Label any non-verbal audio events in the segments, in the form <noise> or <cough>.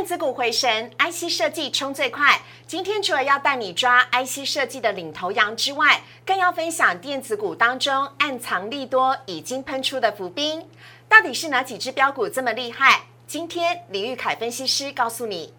电子股回神，IC 设计冲最快。今天除了要带你抓 IC 设计的领头羊之外，更要分享电子股当中暗藏利多、已经喷出的伏兵。到底是哪几只标股这么厉害？今天李玉凯分析师告诉你。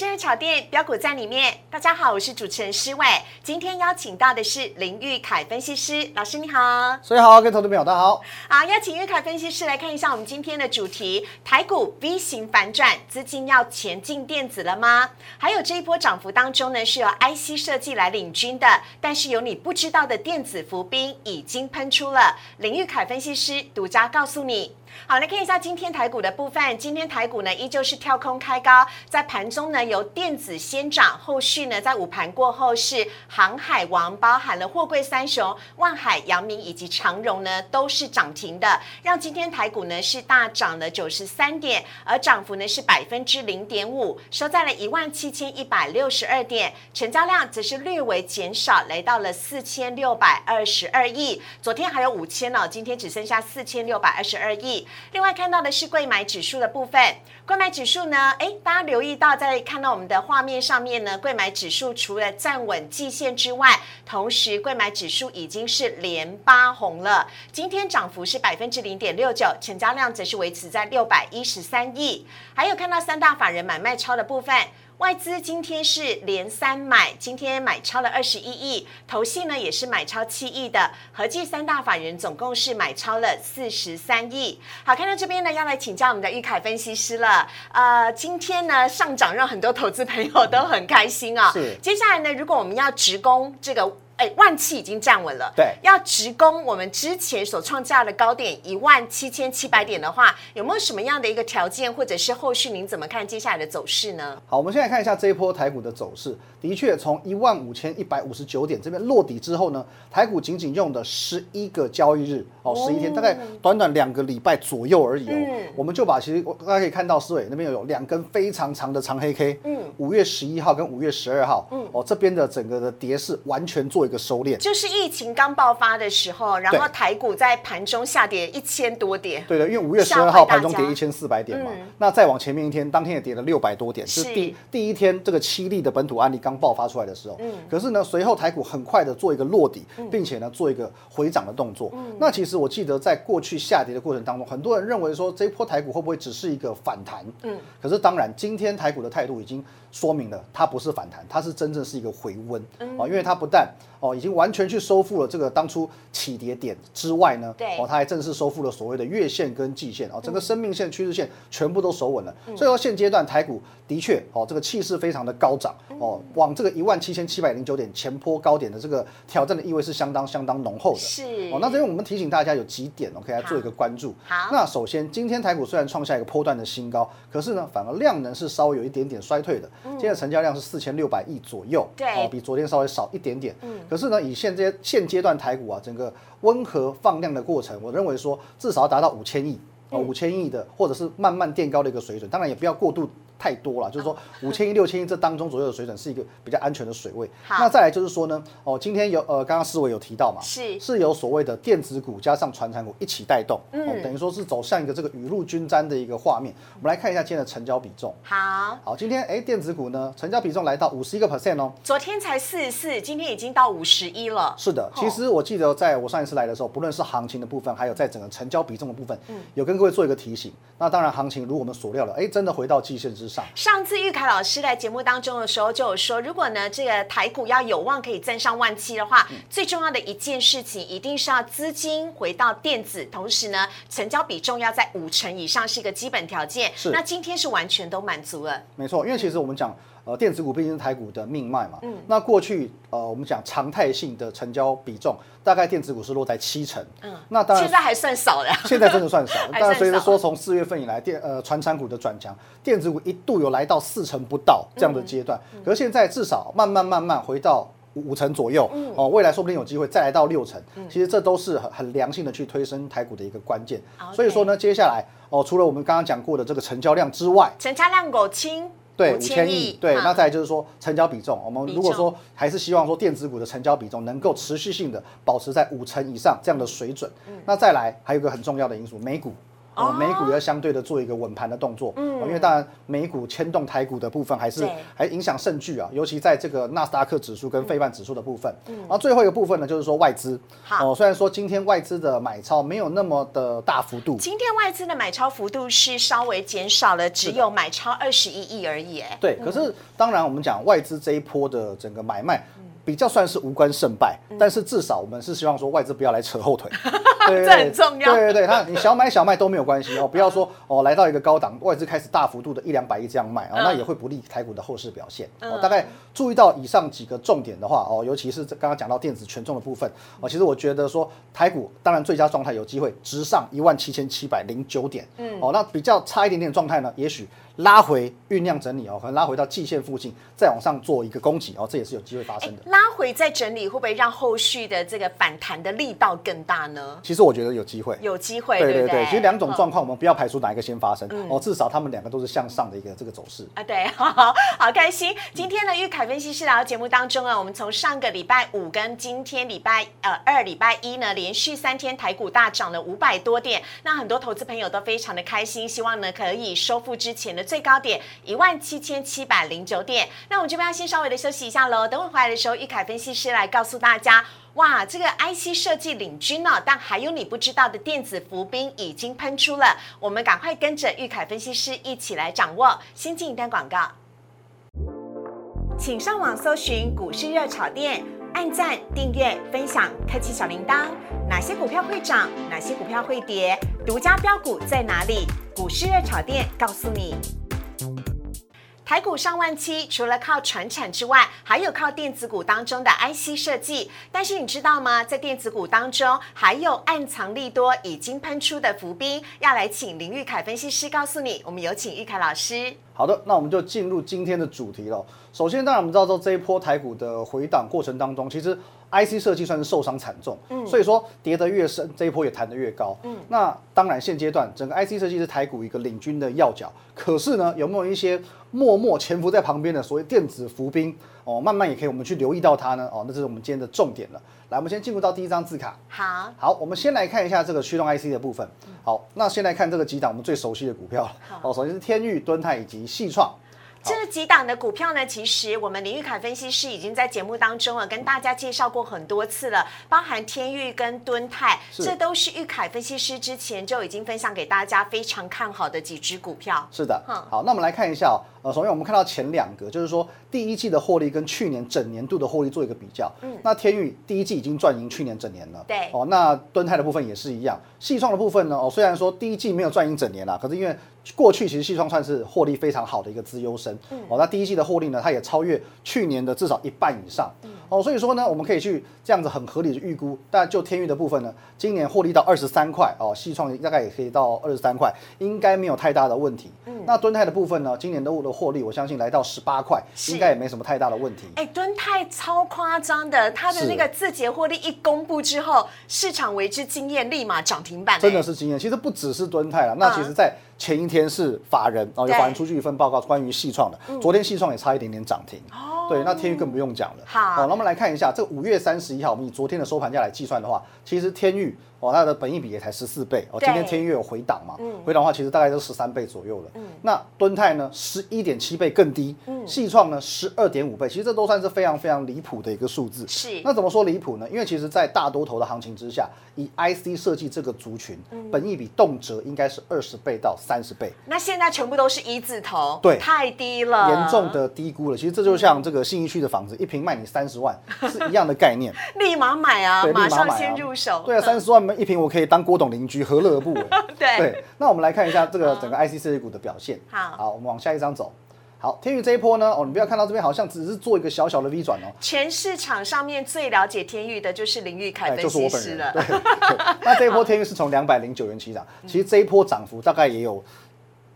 股市炒店标股在里面，大家好，我是主持人施伟。今天邀请到的是林玉凯分析师老师，你好。所以好，各位投资朋友，大家好。好，邀请玉凯分析师来看一下我们今天的主题：台股 V 型反转，资金要前进电子了吗？还有这一波涨幅当中呢，是由 IC 设计来领军的，但是有你不知道的电子伏兵已经喷出了。林玉凯分析师独家告诉你。好，来看一下今天台股的部分。今天台股呢，依旧是跳空开高，在盘中呢由电子先涨，后续呢在午盘过后是航海王，包含了货柜三雄、万海、阳明以及长荣呢都是涨停的，让今天台股呢是大涨了九十三点，而涨幅呢是百分之零点五，收在了一万七千一百六十二点，成交量则是略微减少，来到了四千六百二十二亿。昨天还有五千呢，今天只剩下四千六百二十二亿。另外看到的是贵买指数的部分，贵买指数呢，哎，大家留意到，在看到我们的画面上面呢，贵买指数除了站稳季线之外，同时贵买指数已经是连八红了，今天涨幅是百分之零点六九，成交量则是维持在六百一十三亿，还有看到三大法人买卖超的部分。外资今天是连三买，今天买超了二十一亿，投信呢也是买超七亿的，合计三大法人总共是买超了四十三亿。好，看到这边呢，要来请教我们的玉凯分析师了。呃，今天呢上涨让很多投资朋友都很开心啊。是。接下来呢，如果我们要直攻这个。哎，万期已经站稳了。对，要直攻我们之前所创下的高点一万七千七百点的话，有没有什么样的一个条件，或者是后续您怎么看接下来的走势呢？好，我们现在看一下这一波台股的走势。的确，从一万五千一百五十九点这边落底之后呢，台股仅仅用的十一个交易日哦，十一天，大概短短两个礼拜左右而已哦。我们就把其实大家可以看到思伟那边有两根非常长的长黑 K，嗯，五月十一号跟五月十二号，嗯，哦这边的整个的跌势完全做一个收敛，就是疫情刚爆发的时候，然后台股在盘中下跌一千多点，对的，因为五月十二号盘中跌一千四百点嘛，那再往前面一天，当天也跌了六百多点，是第第一天这个七例的本土案例刚。爆发出来的时候，嗯，可是呢，随后台股很快的做一个落底，并且呢，做一个回涨的动作。嗯，那其实我记得在过去下跌的过程当中，很多人认为说这一波台股会不会只是一个反弹？嗯，可是当然，今天台股的态度已经说明了，它不是反弹，它是真正是一个回温。啊，因为它不但哦已经完全去收复了这个当初起跌点之外呢，对，哦，它还正式收复了所谓的月线跟季线，哦，整个生命线、趋势线全部都守稳了。所以说现阶段台股的确，哦，这个气势非常的高涨，哦。往这个一万七千七百零九点前坡高点的这个挑战的意味是相当相当浓厚的。是哦，那这边我们提醒大家有几点哦，可以来做一个关注。好，那首先今天台股虽然创下一个波段的新高，可是呢，反而量能是稍微有一点点衰退的。今天的成交量是四千六百亿左右，对，哦，比昨天稍微少一点点。嗯，可是呢，以现阶现阶段台股啊，整个温和放量的过程，我认为说至少要达到五千亿哦，五千亿的，或者是慢慢垫高的一个水准，当然也不要过度。太多了，就是说五千亿、六千亿这当中左右的水准是一个比较安全的水位。那再来就是说呢，哦，今天有呃，刚刚思维有提到嘛，是是有所谓的电子股加上传产股一起带动，嗯，等于说是走向一个这个雨露均沾的一个画面。我们来看一下今天的成交比重。好，好，今天哎，电子股呢成交比重来到五十一个 percent 哦，昨天才四十四，今天已经到五十一了。是的，其实我记得在我上一次来的时候，不论是行情的部分，还有在整个成交比重的部分，嗯，有跟各位做一个提醒。那当然，行情如我们所料的，哎，真的回到季线之上。上次玉凯老师来节目当中的时候就有说，如果呢这个台股要有望可以站上万七的话，最重要的一件事情一定是要资金回到电子，同时呢成交比重要在五成以上是一个基本条件。是，那今天是完全都满足了。没错，因为其实我们讲。呃，电子股毕竟是台股的命脉嘛。嗯。那过去呃，我们讲常态性的成交比重，大概电子股是落在七成。嗯。那当然。现在还算少了。现在真的算少。当然，随着说从四月份以来电呃传产股的转强，电子股一度有来到四成不到这样的阶段。可是现在至少慢慢慢慢回到五成左右，哦，未来说不定有机会再来到六成。其实这都是很很良性的去推升台股的一个关键。所以说呢，接下来哦，除了我们刚刚讲过的这个成交量之外，成交量够轻。对五千亿，对，那再就是说成交比重，我们如果说还是希望说电子股的成交比重能够持续性的保持在五成以上这样的水准，那再来还有一个很重要的因素，美股。哦，美股要相对的做一个稳盘的动作，嗯，因为当然美股牵动台股的部分还是还影响甚巨啊，尤其在这个纳斯达克指数跟费半指数的部分，嗯，然后最后一个部分呢，就是说外资，好，哦，虽然说今天外资的买超没有那么的大幅度，今天外资的买超幅度是稍微减少了，只有买超二十一亿而已，哎，对，可是当然我们讲外资这一波的整个买卖。比较算是无关胜败，但是至少我们是希望说外资不要来扯后腿，<laughs> 这很重要。对对对，他你小买小卖都没有关系哦，不要说哦来到一个高档，外资开始大幅度的一两百亿这样卖啊，那也会不利台股的后市表现。哦，大概注意到以上几个重点的话哦，尤其是刚刚讲到电子权重的部分哦，其实我觉得说台股当然最佳状态有机会直上一万七千七百零九点，嗯，哦，那比较差一点点状态呢，也许。拉回酝酿整理哦，可能拉回到季线附近，再往上做一个攻击哦，这也是有机会发生的。拉回再整理，会不会让后续的这个反弹的力道更大呢？其实我觉得有机会，有机会，对对对。其实两种状况，我们不要排除哪一个先发生哦，至少他们两个都是向上的一个这个走势啊。对，<laughs> 好好开心。今天呢，玉凯分析师来到节目当中啊，我们从上个礼拜五跟今天礼拜呃二礼拜一呢，连续三天台股大涨了五百多点，那很多投资朋友都非常的开心，希望呢可以收复之前的最高点。一万七千七百零九点，那我们这边要先稍微的休息一下喽。等会回来的时候，玉凯分析师来告诉大家，哇，这个 IC 设计领军呢，但还有你不知道的电子伏兵已经喷出了，我们赶快跟着玉凯分析师一起来掌握。先进一段广告，请上网搜寻股市热炒店，按赞、订阅、分享，开启小铃铛。哪些股票会涨？哪些股票会跌？独家标股在哪里？股市热炒店告诉你。台股上万七，除了靠船产之外，还有靠电子股当中的 IC 设计。但是你知道吗？在电子股当中，还有暗藏利多、已经喷出的伏兵。要来请林玉凯分析师告诉你。我们有请玉凯老师。好的，那我们就进入今天的主题了。首先，当然我们知道说这一波台股的回档过程当中，其实。IC 设计算是受伤惨重，嗯，所以说跌得越深，这一波也弹得越高，嗯，那当然现阶段整个 IC 设计是台股一个领军的要角，可是呢，有没有一些默默潜伏在旁边的所谓电子伏兵哦，慢慢也可以我们去留意到它呢，哦，那这是我们今天的重点了。来，我们先进入到第一张字卡，好，好，我们先来看一下这个驱动 IC 的部分，好，那先来看这个几档我们最熟悉的股票了，哦，首先是天域、敦泰以及细创。这几档的股票呢，其实我们林玉凯分析师已经在节目当中啊，跟大家介绍过很多次了，包含天域跟敦泰，这都是玉凯分析师之前就已经分享给大家非常看好的几只股票。是的，好，那我们来看一下，呃，首先我们看到前两个，就是说第一季的获利跟去年整年度的获利做一个比较。嗯，那天宇第一季已经赚赢去年整年了。对，哦，那敦泰的部分也是一样，细创的部分呢，哦，虽然说第一季没有赚赢整年啦，可是因为过去其实细创算是获利非常好的一个资优生，哦，那第一季的获利呢，它也超越去年的至少一半以上，哦，所以说呢，我们可以去这样子很合理的预估，但就天域的部分呢，今年获利到二十三块，哦，细创大概也可以到二十三块，应该没有太大的问题。嗯，那敦泰的部分呢，今年的的获利，我相信来到十八块，应该也没什么太大的问题。哎，敦泰超夸张的，它的那个字节获利一公布之后，市场为之惊艳，立马涨停板，真的是惊艳。其实不只是敦泰了，那其实在。前一天是法人哦，有法人出具一份报告，关于细创的。昨天细创也差一点点涨停。哦，对，那天域更不用讲了。好，那我们来看一下，这五月三十一号，我们以昨天的收盘价来计算的话，其实天域。哦，它的本益比也才十四倍哦。今天天域有回档嘛？回档的话，其实大概都十三倍左右了。嗯，那敦泰呢，十一点七倍更低。嗯，细创呢，十二点五倍，其实这都算是非常非常离谱的一个数字。是。那怎么说离谱呢？因为其实，在大多头的行情之下，以 IC 设计这个族群，本益比动辄应该是二十倍到三十倍。那现在全部都是一字头，对，太低了，严重的低估了。其实这就像这个信义区的房子，一平卖你三十万，是一样的概念。<laughs> 立马买啊！马上先入手。对啊，<laughs> 三十万一瓶，我可以当。郭董邻居何乐而不为？<laughs> 对，那我们来看一下这个整个 IC 设计股的表现。好，好，我们往下一张走。好，天宇这一波呢，哦，你不要看到这边好像只是做一个小小的 V 转哦。全市场上面最了解天宇的就是林玉凯分析师了。对，<laughs> 那这一波天宇是从两百零九元起涨，其实这一波涨幅大概也有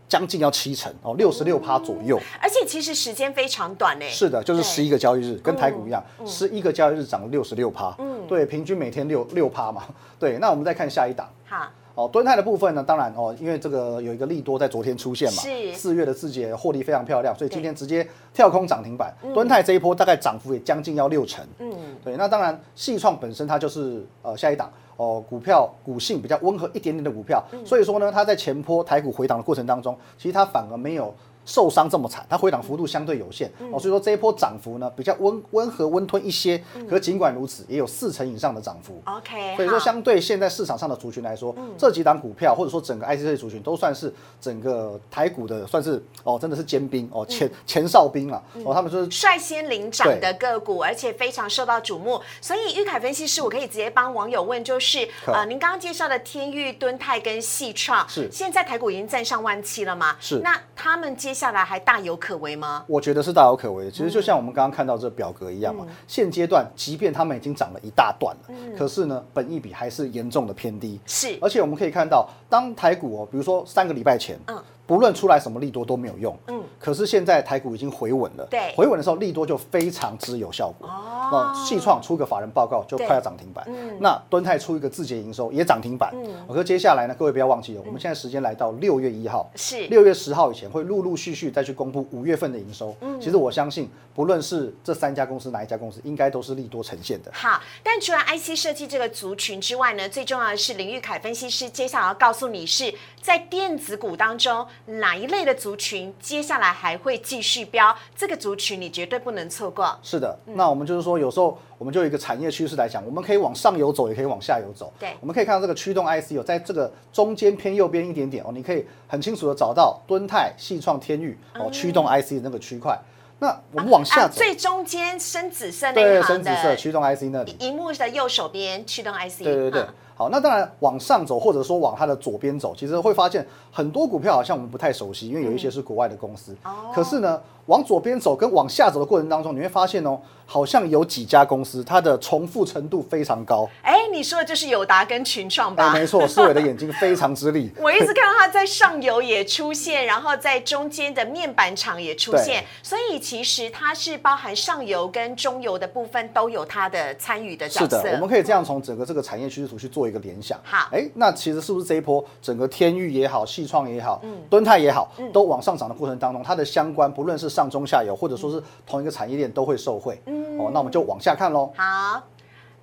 将近要七成哦，六十六趴左右。而且其实时间非常短呢。是的，就是十一个交易日，跟台股一样，十一个交易日涨了六十六趴。嗯，对，平均每天六六趴嘛。对，那我们再看下一档。好。哦，敦泰的部分呢，当然哦，因为这个有一个利多在昨天出现嘛，是四月的字节获利非常漂亮，所以今天直接跳空涨停板。敦泰这一波大概涨幅也将近要六成。嗯，对，那当然，细创本身它就是呃下一档。哦，股票股性比较温和一点点的股票，所以说呢，它在前坡台股回档的过程当中，其实它反而没有。受伤这么惨，它回档幅度相对有限哦，所以说这一波涨幅呢比较温温和温吞一些。可尽管如此，也有四成以上的涨幅。OK，所以说相对现在市场上的族群来说，这几档股票或者说整个 ICC 族群都算是整个台股的算是哦，真的是尖兵哦，前前哨兵啊哦，他们就是率先领涨的个股，而且非常受到瞩目。所以玉凯分析师，我可以直接帮网友问，就是呃，您刚刚介绍的天域、敦泰跟细创，是现在台股已经站上万七了吗？是，那他们接下来还大有可为吗？我觉得是大有可为的。其实就像我们刚刚看到这表格一样嘛，现阶段即便他们已经涨了一大段了，可是呢，本益比还是严重的偏低。是，而且我们可以看到，当台股哦，比如说三个礼拜前，嗯。不论出来什么利多都没有用，嗯，可是现在台股已经回稳了，对，回稳的时候利多就非常之有效果。哦，那细创出个法人报告就快要涨停板，嗯，那敦泰出一个字节营收也涨停板，嗯，可是接下来呢，各位不要忘记了，我们现在时间来到六月一号，是。六月十号以前会陆陆续续再去公布五月份的营收。嗯，其实我相信，不论是这三家公司哪一家公司，应该都是利多呈现的。好，但除了 IC 设计这个族群之外呢，最重要的是林玉凯分析师接下来要告诉你是在电子股当中哪一类的。族群接下来还会继续飙，这个族群你绝对不能错过。是的，那我们就是说，有时候我们就有一个产业趋势来讲，我们可以往上游走，也可以往下游走。对，我们可以看到这个驱动 IC 有在这个中间偏右边一点点哦，你可以很清楚的找到敦泰、细创、天域哦，驱动 IC 的那个区块。那我们往下走，最中间深紫色那对，深紫色驱动 IC 那里，荧幕的右手边驱动 IC。对对对。好，那当然往上走，或者说往它的左边走，其实会发现很多股票好像我们不太熟悉，因为有一些是国外的公司。哦。可是呢，往左边走跟往下走的过程当中，你会发现哦。好像有几家公司，它的重复程度非常高。哎，你说的就是友达跟群创吧？没错，思伟的眼睛非常之利。<laughs> 我一直看到它在上游也出现，然后在中间的面板厂也出现，所以其实它是包含上游跟中游的部分都有它的参与的角色。是的，我们可以这样从整个这个产业趋势图去做一个联想。好，哎，那其实是不是这一波整个天域也好，细创也好，嗯，敦泰也好，都往上涨的过程当中，它的相关不论是上中下游，或者说是同一个产业链都会受惠。嗯，哦，那我们就往。往下看喽。好，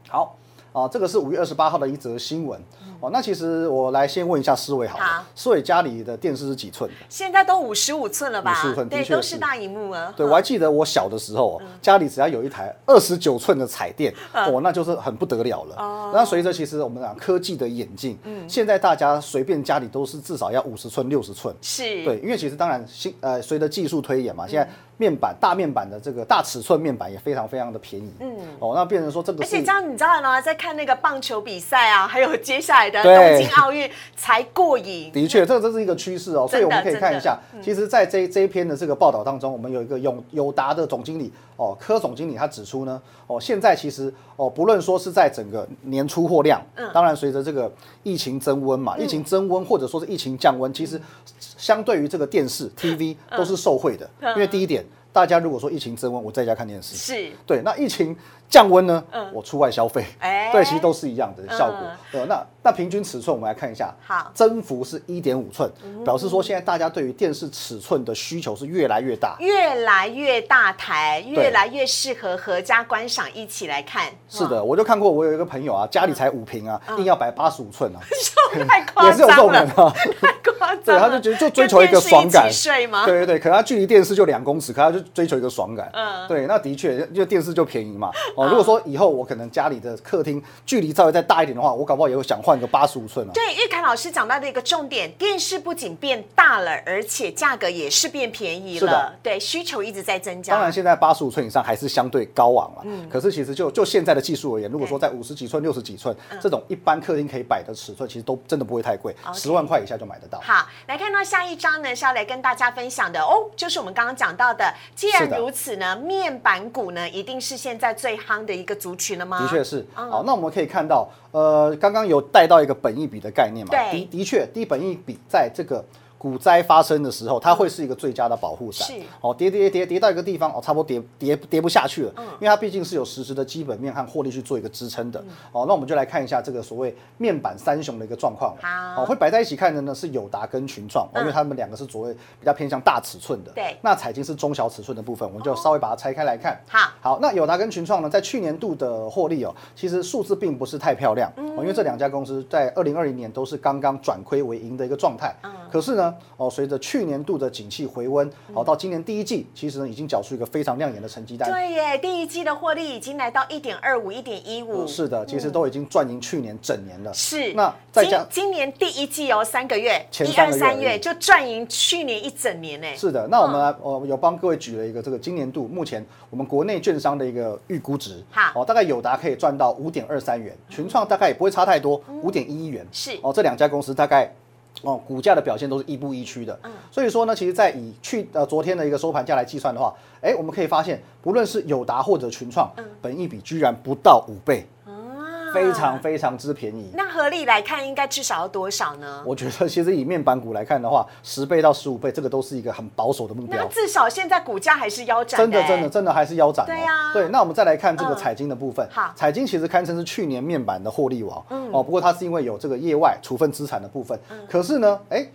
好，啊，这个是五月二十八号的一则新闻。哦，那其实我来先问一下思维，好了，思维家里的电视是几寸的？现在都五十五寸了吧？五十五寸，对，都是大荧幕啊。对，我还记得我小的时候，家里只要有一台二十九寸的彩电，哦，那就是很不得了了。哦，那随着其实我们讲科技的演进，嗯，现在大家随便家里都是至少要五十寸、六十寸。是，对，因为其实当然新呃，随着技术推演嘛，现在。面板大面板的这个大尺寸面板也非常非常的便宜，嗯，哦，那变成说这个，而且这样你知道吗？在看那个棒球比赛啊，还有接下来的东京奥运才过瘾。<laughs> 的确，这这是一个趋势哦，所以我们可以看一下，其实，在这这一篇的这个报道当中，我们有一个永友达的总经理哦，柯总经理他指出呢，哦，现在其实哦，不论说是在整个年出货量，嗯，当然随着这个疫情增温嘛，疫情增温或者说是疫情降温，其实相对于这个电视 TV 都是受惠的，因为第一点。大家如果说疫情升温，我在家看电视，是对。那疫情降温呢？嗯，我出外消费，哎，对，其实都是一样的效果。呃，那那平均尺寸我们来看一下，好，增幅是一点五寸，表示说现在大家对于电视尺寸的需求是越来越大，越来越大台，越来越适合合家观赏，一起来看。是的，我就看过，我有一个朋友啊，家里才五平啊，硬要摆八十五寸啊，<laughs> 太夸张了，太夸张。对，他就觉得就追求一个爽感，对对对，可能他距离电视就两公尺，可他就。追求一个爽感，嗯，对，那的确，就电视就便宜嘛。哦，如果说以后我可能家里的客厅距离稍微再大一点的话，我搞不好也会想换个八十五寸啊。对，玉凯老师讲到的一个重点，电视不仅变大了，而且价格也是变便宜了。对，需求一直在增加。当然，现在八十五寸以上还是相对高昂了。嗯，可是其实就就现在的技术而言，如果说在五十几寸、六十几寸这种一般客厅可以摆的尺寸，其实都真的不会太贵，十万块以下就买得到。好，来看到下一张呢，是要来跟大家分享的哦，就是我们刚刚讲到的，既然如此。呢，面板股呢，一定是现在最夯的一个族群了吗？的确是。好，那我们可以看到，呃，刚刚有带到一个本益比的概念嘛？对，的的确，低本益比在这个股灾发生的时候，它会是一个最佳的保护伞。是哦，跌跌跌跌到一个地方，哦，差不多跌跌跌不下去了，因为它毕竟是有实质的基本面和获利去做一个支撑的。哦，那我们就来看一下这个所谓面板三雄的一个状况。好哦，会摆在一起看的呢是友达跟群创，哦，因为他们两个是所谓比较偏向大尺寸的。对那彩晶是中小尺寸的部分，我们就稍微把它拆开来看。好好，那友达跟群创呢，在去年度的获利哦，其实数字并不是太漂亮，哦，因为这两家公司在二零二零年都是刚刚转亏为盈的一个状态。可是呢，哦，随着去年度的景气回温，哦，到今年第一季，其实呢已经缴出一个非常亮眼的成绩单。对耶，第一季的获利已经来到一点二五、一点一五，是的，其实都已经赚赢去年整年了。是。那再加今今年第一季哦，三个月，前一三个月而已二三月就赚赢去年一整年呢。是的，那我们来呃有帮各位举了一个这个今年度目前我们国内券商的一个预估值，好哦，大概友达可以赚到五点二三元，群创大概也不会差太多，五点一一元，是哦，这两家公司大概。哦，股价的表现都是亦步亦趋的，嗯。所以说呢，其实，在以去呃昨天的一个收盘价来计算的话，哎，我们可以发现，不论是友达或者群创，本益比居然不到五倍，啊非常非常之便宜。那合理来看，应该至少要多少呢？我觉得其实以面板股来看的话，十倍到十五倍，这个都是一个很保守的目标。那至少现在股价还是腰斩真的欸真的真的还是腰斩、哦。对啊对，那我们再来看这个嗯彩金的部分。好彩金其实堪称是去年面板的获利王。嗯哦，不过它是因为有这个业外处分资产的部分。嗯可是呢，哎。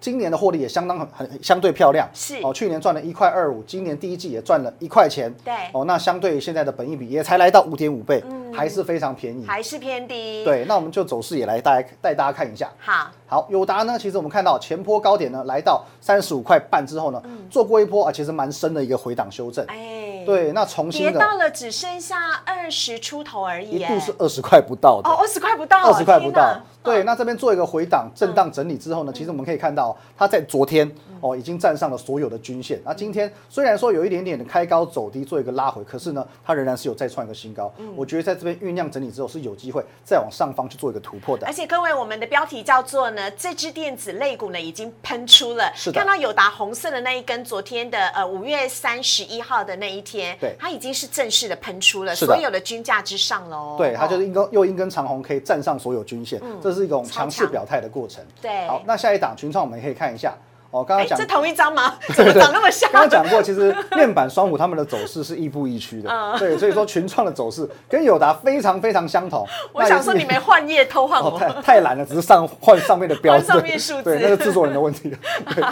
今年的获利也相当很很相对漂亮，是。哦，去年赚了一块二五，今年第一季也赚了一块钱，对。哦，那相对现在的本益比也才来到五点五倍，嗯。还是非常便宜。还是偏低。，对，那我们就走势也来带带大家看一下。好，好，友达呢，其实我们看到前坡高点呢来到三十五块半之后呢，做过一波啊，其实蛮深的一个回档修正。嗯哎，，对，那重新的跌到了只剩下二十出头而已一耶，度是二十块不到的，哦，二十块不到，二十块不到。对，那这边做一个回档震荡整理之后呢，其实我们可以看到，它在昨天哦已经站上了所有的均线。那今天虽然说有一点点的开高走低，做一个拉回，可是呢，它仍然是有再创一个新高。我觉得在这边酝酿整理之后，是有机会再往上方去做一个突破的。而。且各位，我们的标题叫做呢，这支电子类股呢已经喷出了。是的。看到友达红色的那一根，昨天的呃五月三十一号的那一天，对。它已经是正式的喷出了所有的均价之上喽。对，它就是哦。一根又一根长红可以站上所有均线，这是一种强势表态的过程。对好，那下一档群创我们可以看一下。哦，刚哎，刚讲这同一张吗？<laughs> 怎么长那么像？刚刚讲过，其实面板双虎他们的走势是亦步亦趋的，嗯对，所以说群创的走势跟友达非常非常相同。我想说你没换页偷换哦，我。太太懒了，只是上换上面的标志上面数字对，那是制作人的问题。对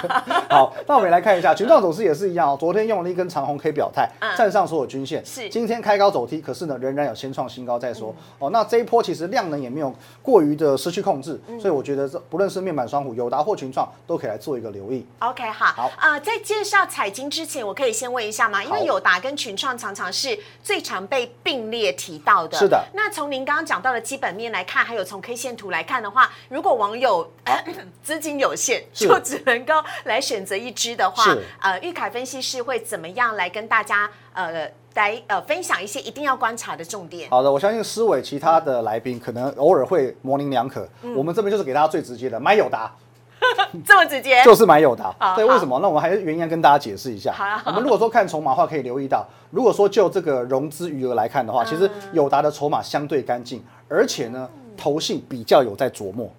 好，那我们来看一下群创走势也是一样哦，昨天用了一根长红 K 表态，嗯站上所有均线，是今天开高走低，可是呢仍然有先创新高再说。哦，那这一波其实量能也没有过于的失去控制，嗯所以我觉得这不论是面板双虎、友达或群创都可以来做一个留意。OK，好，好。呃，在介绍彩金之前，我可以先问一下吗？因为友达跟群创常常是最常被并列提到的。是的。那从您刚刚讲到的基本面来看，还有从 K 线图来看的话，如果网友 <coughs> 资金有限，就只能够来选择一支的话是，呃，玉凯分析师会怎么样来跟大家呃来呃分享一些一定要观察的重点？好的，我相信思伟其他的来宾可能偶尔会模棱两可，嗯。我们这边就是给大家最直接的，买友达 <laughs> 这么直接？就是买友达好。对，为什么？那我们还是原因跟大家解释一下。我们如果说看筹码的话，可以留意到，如果说就这个融资余额来看的话，其实友达的筹码相对干净，而且呢，投信比较有在琢磨。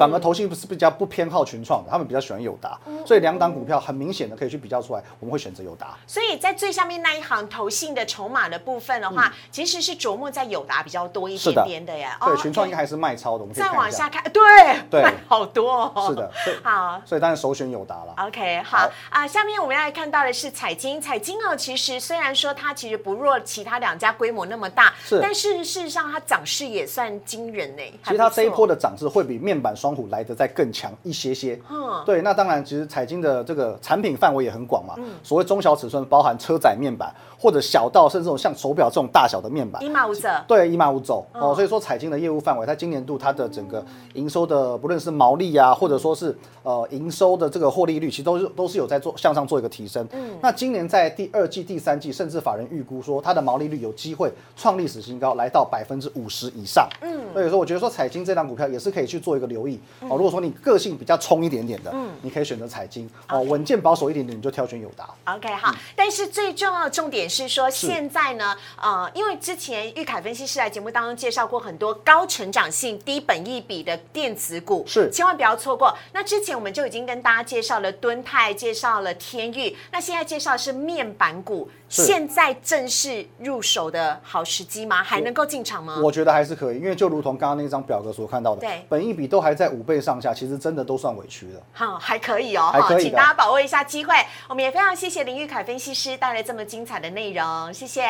反而投信不是比较不偏好群创的，他们比较喜欢友达，所以两档股票很明显的可以去比较出来，我们会选择友达。所以在最下面那一行投信的筹码的部分的话，其实是琢磨在友达比较多一点点的耶。对，哦群创应该还是卖超的，我们再。往下看，对对卖好多哦。是的，<laughs> 好。所以当然首选友达了。OK，好好啊、下面我们要来看到的是彩金，彩金哦，其实虽然说它其实不弱其他两家规模那么大，是但是事实上它涨势也算惊人呢。其实它这一波的的涨势会比面板双虎来的再更强一些些。嗯对，那当然，其实彩金的这个产品范围也很广嘛。嗯所谓中小尺寸，包含车载面板，或者小到甚至这种像手表这种大小的面板一。码五折，对，一码五走哦，所以说彩金的业务范围，它今年度它的整个营收的，不论是毛利啊，或者说是呃营收的这个获利率，其实都是都是有在做向上做一个提升。嗯，那今年在第二季、第三季，甚至法人预估说它的毛利率有机会创历史新高，来到百分之五十以上。嗯，所以说我觉得说彩金这档股票也是可以去做一个留意。力哦。如果说你个性比较冲一点点的，嗯，你可以选择彩金哦，稳健保守一点点，你就挑选友达。OK，好。但是最重要的重点是说，现在呢，呃，因为之前玉凯分析师在节目当中介绍过很多高成长性、低本益比的电子股，是千万不要错过。那之前我们就已经跟大家介绍了敦泰，介绍了天域，那现在介绍的是面板股，现在正是入手的好时机吗？还能够进场吗？我觉得还是可以，因为就如同刚刚那张表格所看到的，对，本益比都还在五倍上下，其实真的都算委屈了。好，还可以哦，好，请大家把握一下机会。我们也非常谢谢林玉凯分析师带来这么精彩的内容，谢谢。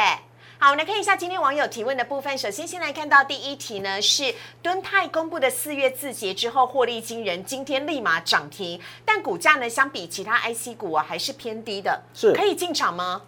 好，我们来看一下今天网友提问的部分。首先，先来看到第一题呢，是敦泰公布的四月字节之后获利惊人，今天立马涨停，但股价呢相比其他 IC 股啊还是偏低的，是可以进场吗？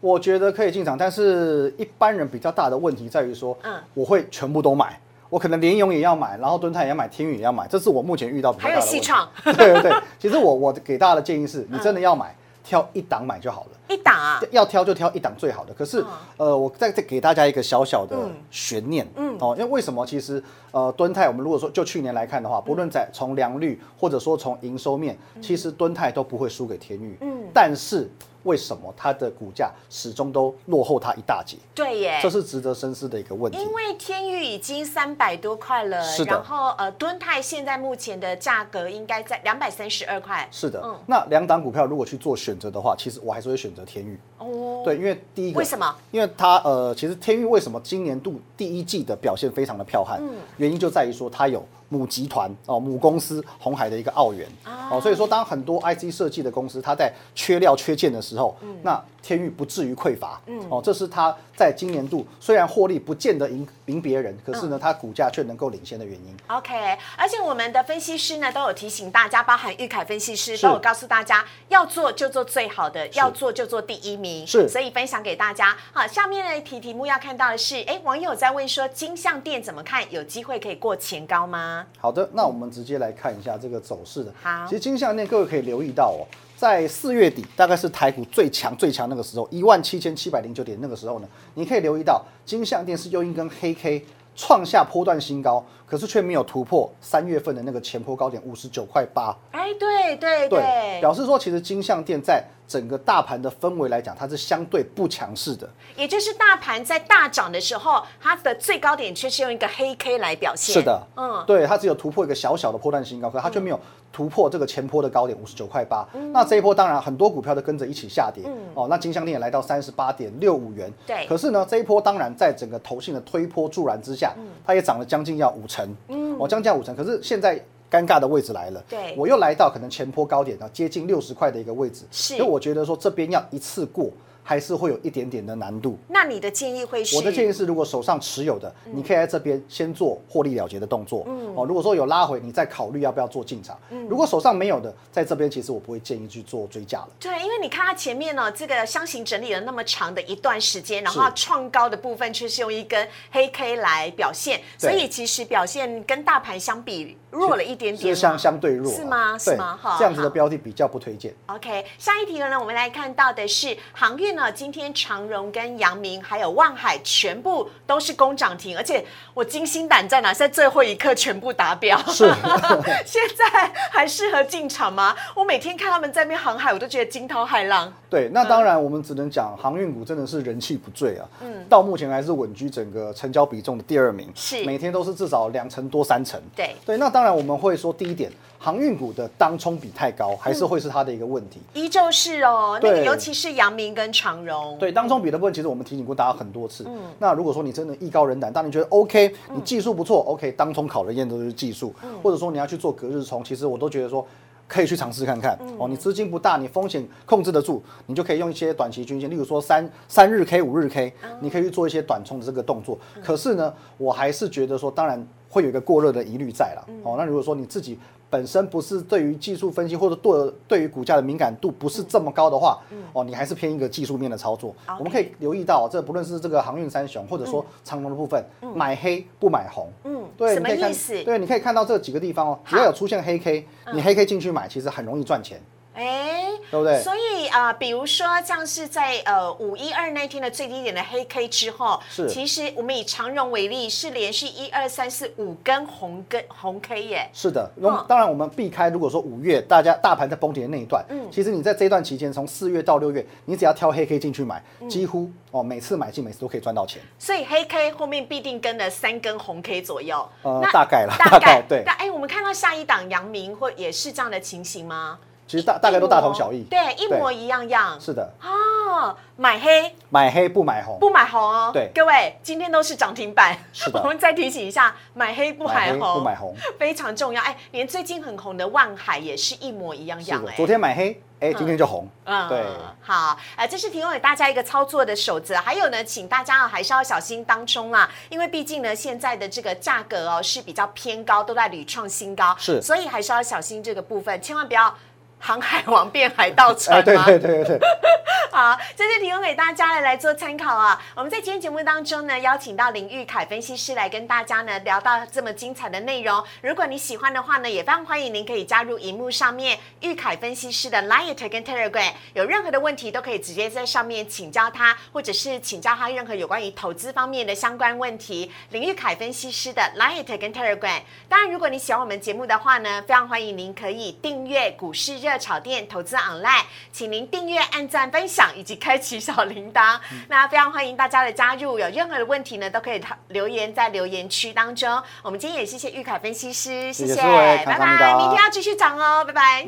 我觉得可以进场，但是一般人比较大的问题在于说，嗯，我会全部都买，我可能联勇也要买，然后敦泰也要买，天宇也要买，这是我目前遇到比较大的问题。还有戏创，对对对，其实我我给大家的建议是，你真的要买。挑一档买就好了，一档啊，要挑就挑一档最好的。可是，呃，我再再给大家一个小小的悬念，嗯，哦，因为为什么？其实，呃，敦泰，我们如果说就去年来看的话，不论在从良率或者说从营收面，其实敦泰都不会输给天宇，嗯，但是。为什么它的股价始终都落后它一大截？对耶，这是值得深思的一个问题。因为天宇已经三百多块了，是的。然后呃，敦泰现在目前的价格应该在两百三十二块。是的，嗯。那两档股票如果去做选择的话，其实我还是会选择天域。哦。对，因为第一个为什么？因为它呃，其实天域为什么今年度第一季的表现非常的彪悍？嗯。原因就在于说它有。母集团哦，母公司红海的一个澳元哦，所以说当很多 IC 设计的公司它在缺料缺件的时候，那天域不至于匮乏，嗯哦，这是它在今年度虽然获利不见得赢赢别人，可是呢，它股价却能够领先的原因。OK，而且我们的分析师呢都有提醒大家，包含玉凯分析师都有告诉大家，要做就做最好的，要做就做第一名。是，所以分享给大家。好，下面的题题目要看到的是，哎，网友在问说，金相店怎么看？有机会可以过前高吗？好的，那我们直接来看一下这个走势的。好，其实金项店各位可以留意到哦，在四月底大概是台股最强最强那个时候，一万七千七百零九点那个时候呢，你可以留意到金项店是又一根黑 K 创下波段新高，可是却没有突破三月份的那个前坡高点五十九块八。哎，对对对，表示说其实金项店在。整个大盘的氛围来讲，它是相对不强势的，也就是大盘在大涨的时候，它的最高点却是用一个黑 K 来表现。是的，嗯，对，它只有突破一个小小的破断新高，可它却没有突破这个前坡的高点五十九块八。那这一波当然很多股票都跟着一起下跌，哦，那金项链也来到三十八点六五元。对，可是呢，这一波当然在整个投信的推波助澜之下，它也涨了将近要五成，嗯，哦，将近五成。可是现在。尴尬的位置来了，对。我又来到可能前坡高点啊，接近六十块的一个位置，是，所以我觉得说这边要一次过。还是会有一点点的难度。那你的建议会是？我的建议是，如果手上持有的，你可以在这边先做获利了结的动作。嗯。哦，如果说有拉回，你再考虑要不要做进场。嗯。如果手上没有的，在这边其实我不会建议去做追加了。对，因为你看它前面呢，这个箱型整理了那么长的一段时间，然后创高的部分却是用一根黑 K 来表现，所以其实表现跟大盘相比弱了一点点。是相相对弱。是吗？是吗？哈。这样子的标的比较不推荐。OK，下一题呢，我们来看到的是航运。那今天长荣跟阳明还有万海全部都是攻涨停，而且我惊心胆战啊，在最后一刻全部达标。是，<laughs> 现在还适合进场吗？我每天看他们在那边航海，我都觉得惊涛骇浪。对，那当然我们只能讲航运股真的是人气不坠啊。嗯，到目前还是稳居整个成交比重的第二名，是每天都是至少两成多三成。对对，那当然我们会说第一点。航运股的当冲比太高，还是会是它的一个问题。依旧是哦，那个尤其是阳明跟长荣。对，当冲比的部分，其实我们提醒过大家很多次。嗯，那如果说你真的艺高人胆，当你觉得 OK，你技术不错，OK，当冲考的验都是技术，或者说你要去做隔日冲，其实我都觉得说可以去尝试看看。哦，你资金不大，你风险控制得住，你就可以用一些短期均线，例如说三三日 K、五日 K，你可以去做一些短冲的这个动作。可是呢，我还是觉得说，当然会有一个过热的疑虑在了。哦，那如果说你自己。本身不是对于技术分析或者对对于股价的敏感度不是这么高的话，哦，你还是偏一个技术面的操作。我们可以留意到，这不论是这个航运三雄，或者说长龙的部分，买黑不买红。嗯，对，什么意思？对，你可以看到这几个地方哦，只要有出现黑 K，你黑 K 进去买，其实很容易赚钱。哎，对不对？所以啊，比如说像是在呃五一二那天的最低点的黑 K 之后，是其实我们以长荣为例，是连续一二三四五根红根红 K 耶。是的，那当然我们避开如果说五月大家大盘在崩跌的那一段，嗯，其实你在这一段期间，从四月到六月，你只要挑黑 K 进去买，几乎哦每次买进每次都可以赚到钱。所以黑 K 后面必定跟了三根红 K 左右，呃，大概了，大概对。那哎，我们看到下一档阳明或也是这样的情形吗？其实大大概都大同小异，对，一模一样样。是的，哦，买黑，买黑不买红，不买红哦。对，各位，今天都是涨停板。是的，<laughs> 我们再提醒一下，买黑不买红，不买红，非常重要。哎，连最近很红的万海也是一模一样样。哎，昨天买黑，哎，今天就红。嗯，对。好，呃，这是提供给大家一个操作的守则。还有呢，请大家还是要小心当中啊，因为毕竟呢，现在的这个价格哦是比较偏高，都在屡创新高。是，所以还是要小心这个部分，千万不要。航海王变海盗船吗？对对对对。<laughs> 好，这是提供给大家的来做参考啊。我们在今天节目当中呢，邀请到林玉凯分析师来跟大家呢聊到这么精彩的内容。如果你喜欢的话呢，也非常欢迎您可以加入荧幕上面玉凯分析师的 Line 跟 Telegram，有任何的问题都可以直接在上面请教他，或者是请教他任何有关于投资方面的相关问题。林玉凯分析师的 Line 跟 Telegram。当然，如果你喜欢我们节目的话呢，非常欢迎您可以订阅股市热炒店投资 online，请您订阅、按赞、分享以及开启小铃铛。那非常欢迎大家的加入，有任何的问题呢，都可以留言在留言区当中。我们今天也谢谢玉凯分析师，谢谢，拜拜。明天要继续涨哦，拜拜。